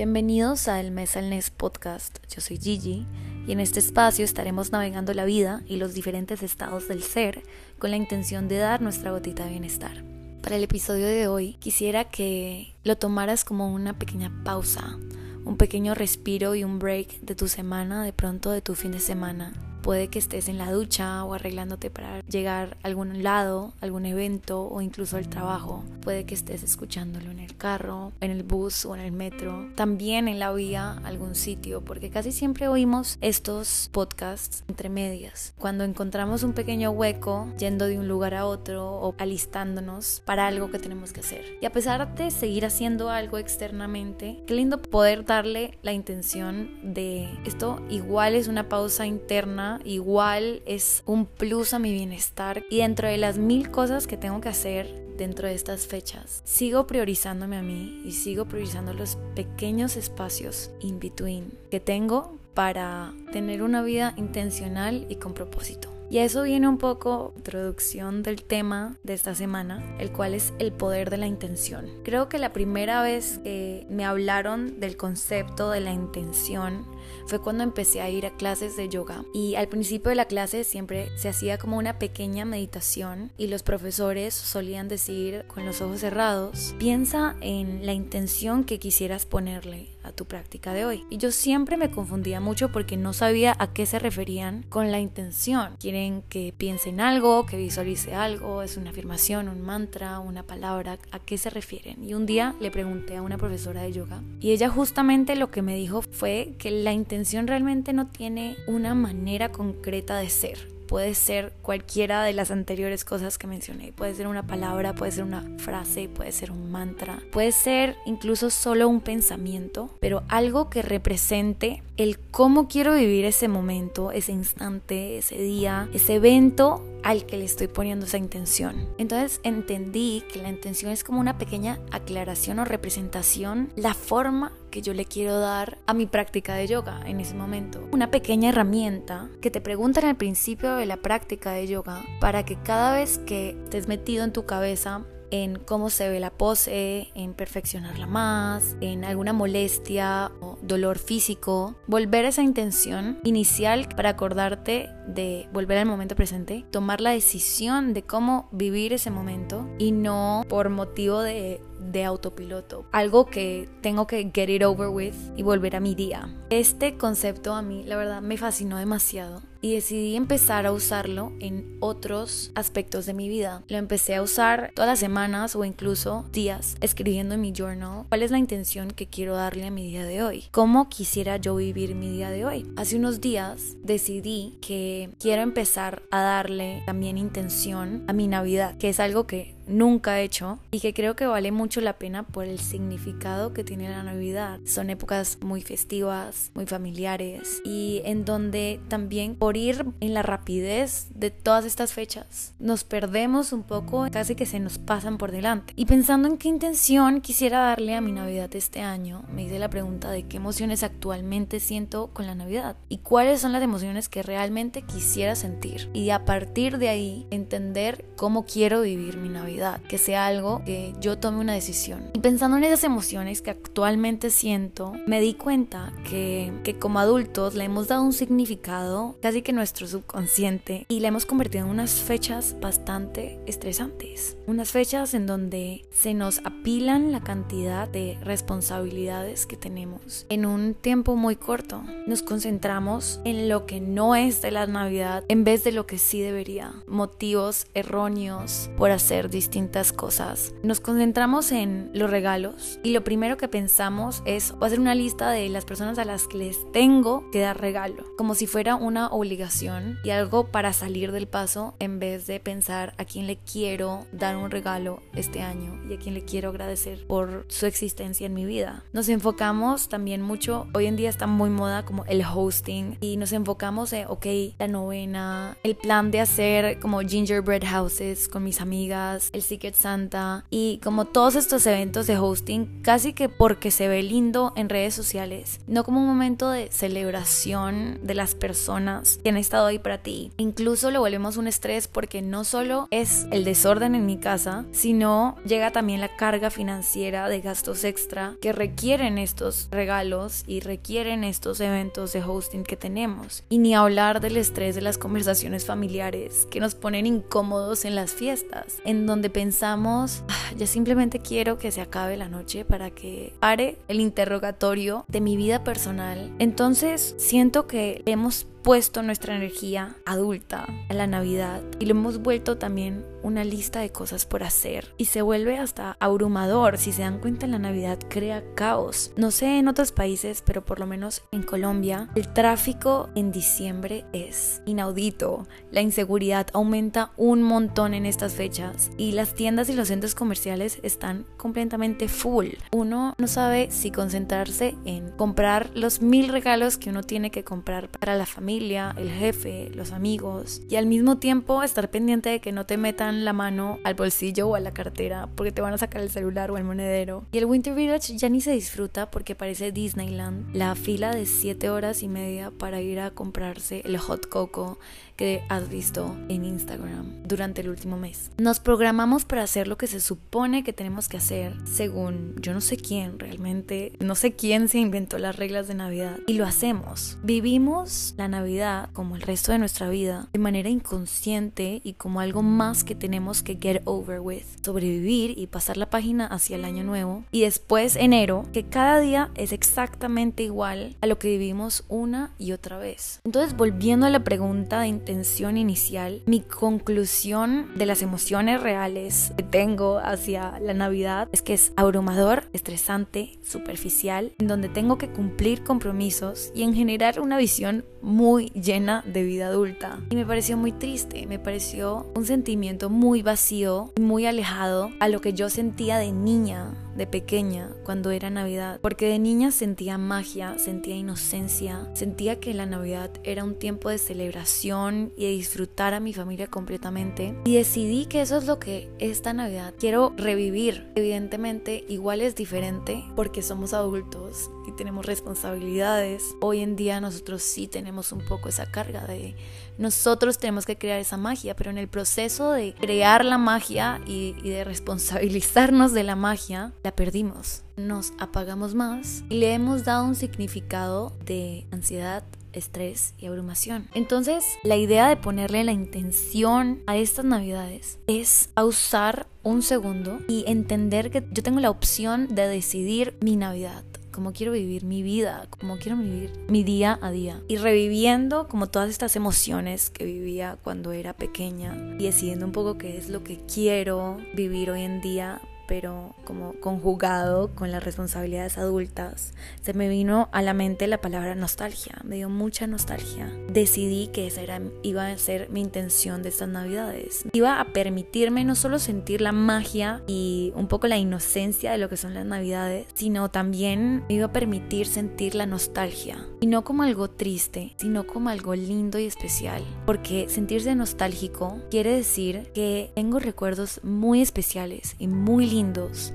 Bienvenidos a El Mes al Nes Podcast. Yo soy Gigi y en este espacio estaremos navegando la vida y los diferentes estados del ser con la intención de dar nuestra gotita de bienestar. Para el episodio de hoy quisiera que lo tomaras como una pequeña pausa, un pequeño respiro y un break de tu semana, de pronto de tu fin de semana Puede que estés en la ducha o arreglándote para llegar a algún lado, algún evento o incluso al trabajo. Puede que estés escuchándolo en el carro, en el bus o en el metro. También en la vía, algún sitio, porque casi siempre oímos estos podcasts entre medias. Cuando encontramos un pequeño hueco yendo de un lugar a otro o alistándonos para algo que tenemos que hacer. Y a pesar de seguir haciendo algo externamente, qué lindo poder darle la intención de esto igual es una pausa interna igual es un plus a mi bienestar y dentro de las mil cosas que tengo que hacer dentro de estas fechas, sigo priorizándome a mí y sigo priorizando los pequeños espacios in between que tengo para tener una vida intencional y con propósito. Y a eso viene un poco introducción del tema de esta semana, el cual es el poder de la intención. Creo que la primera vez que me hablaron del concepto de la intención fue cuando empecé a ir a clases de yoga. Y al principio de la clase siempre se hacía como una pequeña meditación y los profesores solían decir con los ojos cerrados, piensa en la intención que quisieras ponerle tu práctica de hoy. Y yo siempre me confundía mucho porque no sabía a qué se referían con la intención. Quieren que piense en algo, que visualice algo, es una afirmación, un mantra, una palabra, a qué se refieren. Y un día le pregunté a una profesora de yoga y ella justamente lo que me dijo fue que la intención realmente no tiene una manera concreta de ser puede ser cualquiera de las anteriores cosas que mencioné. Puede ser una palabra, puede ser una frase, puede ser un mantra, puede ser incluso solo un pensamiento, pero algo que represente el cómo quiero vivir ese momento, ese instante, ese día, ese evento al que le estoy poniendo esa intención. Entonces entendí que la intención es como una pequeña aclaración o representación, la forma que yo le quiero dar a mi práctica de yoga en ese momento. Una pequeña herramienta que te preguntan al principio de la práctica de yoga para que cada vez que estés metido en tu cabeza en cómo se ve la pose, en perfeccionarla más, en alguna molestia o dolor físico, volver a esa intención inicial para acordarte de volver al momento presente, tomar la decisión de cómo vivir ese momento y no por motivo de de autopiloto, algo que tengo que get it over with y volver a mi día. Este concepto a mí, la verdad, me fascinó demasiado y decidí empezar a usarlo en otros aspectos de mi vida. Lo empecé a usar todas las semanas o incluso días escribiendo en mi journal cuál es la intención que quiero darle a mi día de hoy, cómo quisiera yo vivir mi día de hoy. Hace unos días decidí que quiero empezar a darle también intención a mi Navidad, que es algo que nunca he hecho y que creo que vale mucho la pena por el significado que tiene la Navidad. Son épocas muy festivas, muy familiares y en donde también por ir en la rapidez de todas estas fechas nos perdemos un poco, casi que se nos pasan por delante. Y pensando en qué intención quisiera darle a mi Navidad este año, me hice la pregunta de qué emociones actualmente siento con la Navidad y cuáles son las emociones que realmente quisiera sentir y a partir de ahí entender cómo quiero vivir mi Navidad que sea algo que yo tome una decisión. Y pensando en esas emociones que actualmente siento, me di cuenta que, que como adultos le hemos dado un significado casi que nuestro subconsciente y le hemos convertido en unas fechas bastante estresantes. Unas fechas en donde se nos apilan la cantidad de responsabilidades que tenemos en un tiempo muy corto. Nos concentramos en lo que no es de la Navidad en vez de lo que sí debería. Motivos erróneos por hacer distintas cosas. Nos concentramos en los regalos y lo primero que pensamos es hacer una lista de las personas a las que les tengo que dar regalo, como si fuera una obligación y algo para salir del paso en vez de pensar a quién le quiero dar un regalo este año y a quién le quiero agradecer por su existencia en mi vida. Nos enfocamos también mucho, hoy en día está muy moda como el hosting y nos enfocamos en, ok, la novena, el plan de hacer como gingerbread houses con mis amigas, el Secret Santa y como todos estos eventos de hosting, casi que porque se ve lindo en redes sociales, no como un momento de celebración de las personas que han estado ahí para ti. Incluso lo volvemos un estrés porque no solo es el desorden en mi casa, sino llega también la carga financiera de gastos extra que requieren estos regalos y requieren estos eventos de hosting que tenemos. Y ni hablar del estrés de las conversaciones familiares que nos ponen incómodos en las fiestas, en donde pensamos, ah, ya simplemente quiero que se acabe la noche para que pare el interrogatorio de mi vida personal. Entonces siento que hemos puesto nuestra energía adulta a la Navidad y lo hemos vuelto también una lista de cosas por hacer y se vuelve hasta abrumador. Si se dan cuenta, la Navidad crea caos. No sé en otros países, pero por lo menos en Colombia, el tráfico en diciembre es inaudito. La inseguridad aumenta un montón en estas fechas y las tiendas y los centros comerciales están completamente full. Uno no sabe si concentrarse en comprar los mil regalos que uno tiene que comprar para la familia el jefe, los amigos y al mismo tiempo estar pendiente de que no te metan la mano al bolsillo o a la cartera porque te van a sacar el celular o el monedero. Y el Winter Village ya ni se disfruta porque parece Disneyland, la fila de 7 horas y media para ir a comprarse el hot coco que has visto en Instagram durante el último mes. Nos programamos para hacer lo que se supone que tenemos que hacer según yo no sé quién realmente, no sé quién se inventó las reglas de Navidad y lo hacemos. Vivimos la Navidad como el resto de nuestra vida de manera inconsciente y como algo más que tenemos que get over with, sobrevivir y pasar la página hacia el año nuevo y después enero, que cada día es exactamente igual a lo que vivimos una y otra vez. Entonces, volviendo a la pregunta de inicial, mi conclusión de las emociones reales que tengo hacia la Navidad es que es abrumador, estresante, superficial, en donde tengo que cumplir compromisos y en generar una visión muy llena de vida adulta. Y me pareció muy triste, me pareció un sentimiento muy vacío, muy alejado a lo que yo sentía de niña de pequeña cuando era Navidad, porque de niña sentía magia, sentía inocencia, sentía que la Navidad era un tiempo de celebración y de disfrutar a mi familia completamente y decidí que eso es lo que esta Navidad quiero revivir. Evidentemente igual es diferente porque somos adultos y tenemos responsabilidades. Hoy en día nosotros sí tenemos un poco esa carga de nosotros tenemos que crear esa magia, pero en el proceso de crear la magia y, de responsabilizarnos de la magia, la perdimos. Nos apagamos más y le hemos dado un significado de ansiedad, estrés y abrumación. Entonces, la idea de ponerle la intención a estas navidades es usar un segundo y entender que yo tengo la opción de decidir mi navidad cómo quiero vivir mi vida, cómo quiero vivir mi día a día. Y reviviendo como todas estas emociones que vivía cuando era pequeña y decidiendo un poco qué es lo que quiero vivir hoy en día, pero como conjugado con las responsabilidades adultas, se me vino a la mente la palabra nostalgia, me dio mucha nostalgia. Decidí que esa era, iba a ser mi intención de estas navidades. Iba a permitirme no solo sentir la magia y un poco la inocencia de lo que son las navidades, sino también me iba a permitir sentir la nostalgia. Y no como algo triste, sino como algo lindo y especial. Porque sentirse nostálgico quiere decir que tengo recuerdos muy especiales y muy lindos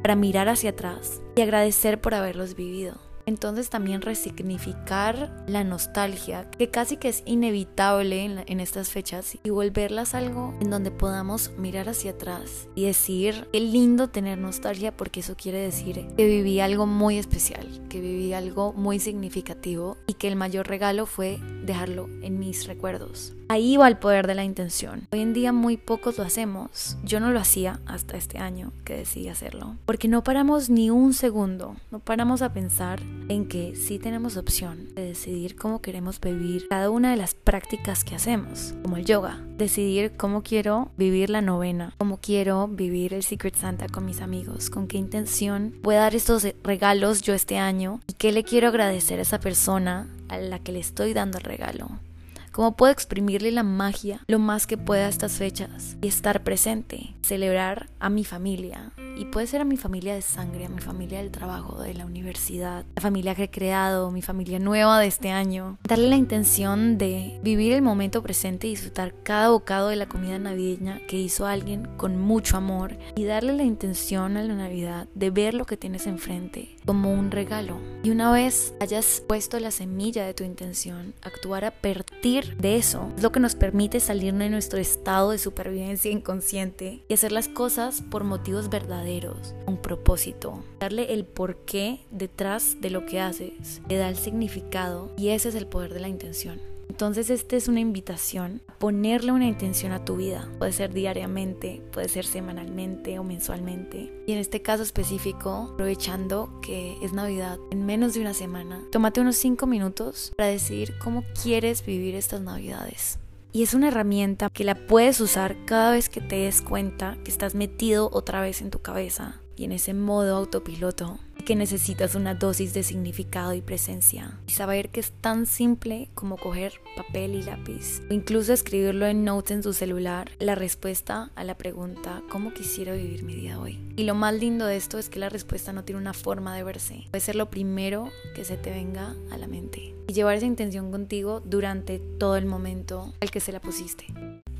para mirar hacia atrás y agradecer por haberlos vivido. Entonces también resignificar la nostalgia, que casi que es inevitable en, estas fechas, y volverlas algo en donde podamos mirar hacia atrás y decir, qué lindo tener nostalgia porque eso quiere decir que viví algo muy especial, que viví algo muy significativo y que el mayor regalo fue dejarlo en mis recuerdos. Ahí va el poder de la intención. Hoy en día muy pocos lo hacemos. Yo no lo hacía hasta este año que decidí hacerlo. Porque no paramos ni un segundo. No paramos a pensar en que sí tenemos opción de decidir cómo queremos vivir cada una de las prácticas que hacemos. Como el yoga. Decidir cómo quiero vivir la novena. Cómo quiero vivir el Secret Santa con mis amigos. Con qué intención voy a dar estos regalos yo este año. Y qué le quiero agradecer a esa persona a la que le estoy dando el regalo ¿Cómo puedo exprimirle la magia lo más que pueda a estas fechas y estar presente? Celebrar a mi familia, y puede ser a mi familia de sangre, a mi familia del trabajo, de la universidad, la familia que he creado, mi familia nueva de este año. Darle la intención de vivir el momento presente y disfrutar cada bocado de la comida navideña que hizo alguien con mucho amor. Y darle la intención a la Navidad de ver lo que tienes enfrente como un regalo. Y una vez hayas puesto la semilla de tu intención, actuar a de eso es lo que nos permite salir de nuestro estado de supervivencia inconsciente y hacer las cosas por motivos verdaderos un propósito, darle el porqué detrás de lo que haces, le da el significado y ese es el poder de la intención. Entonces esta es una invitación a ponerle una intención a tu vida. Puede ser diariamente, puede ser semanalmente o mensualmente. Y en este caso específico, aprovechando que es Navidad, en menos de una semana, tómate unos 5 minutos para decidir cómo quieres vivir estas Navidades. Y es una herramienta que la puedes usar cada vez que te des cuenta que estás metido otra vez en tu cabeza y en ese modo autopiloto que necesitas una dosis de significado y presencia. Y saber que es tan simple como coger papel y lápiz o incluso escribirlo en notes en tu celular, la respuesta a la pregunta ¿cómo quisiera vivir mi día hoy? Y lo más lindo de esto es que la respuesta no tiene una forma de verse. Puede ser lo primero que se te venga a la mente. Y llevar esa intención contigo durante todo el momento al que se la pusiste.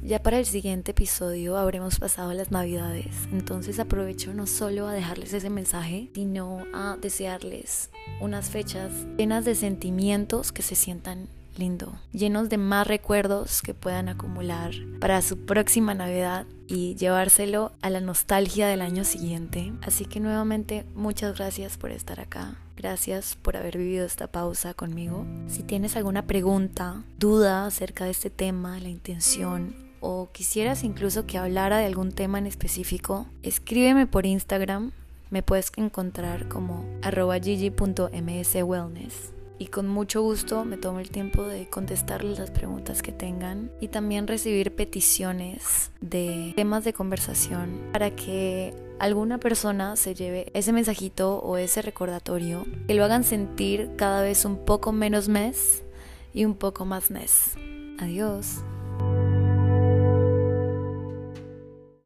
Ya para el siguiente episodio habremos pasado las navidades, entonces aprovecho no solo a dejarles ese mensaje, sino a desearles unas fechas llenas de sentimientos que se sientan lindo, llenos de más recuerdos que puedan acumular para su próxima Navidad y llevárselo a la nostalgia del año siguiente. Así que nuevamente muchas gracias por estar acá. Gracias por haber vivido esta pausa conmigo. Si tienes alguna pregunta, duda acerca de este tema, la intención o quisieras incluso que hablara de algún tema en específico, escríbeme por Instagram. Me puedes encontrar como arroba gigi.mswellness y con mucho gusto me tomo el tiempo de contestarles las preguntas que tengan y también recibir peticiones de temas de conversación para que alguna persona se lleve ese mensajito o ese recordatorio que lo hagan sentir cada vez un poco menos mes y un poco más mes. Adiós.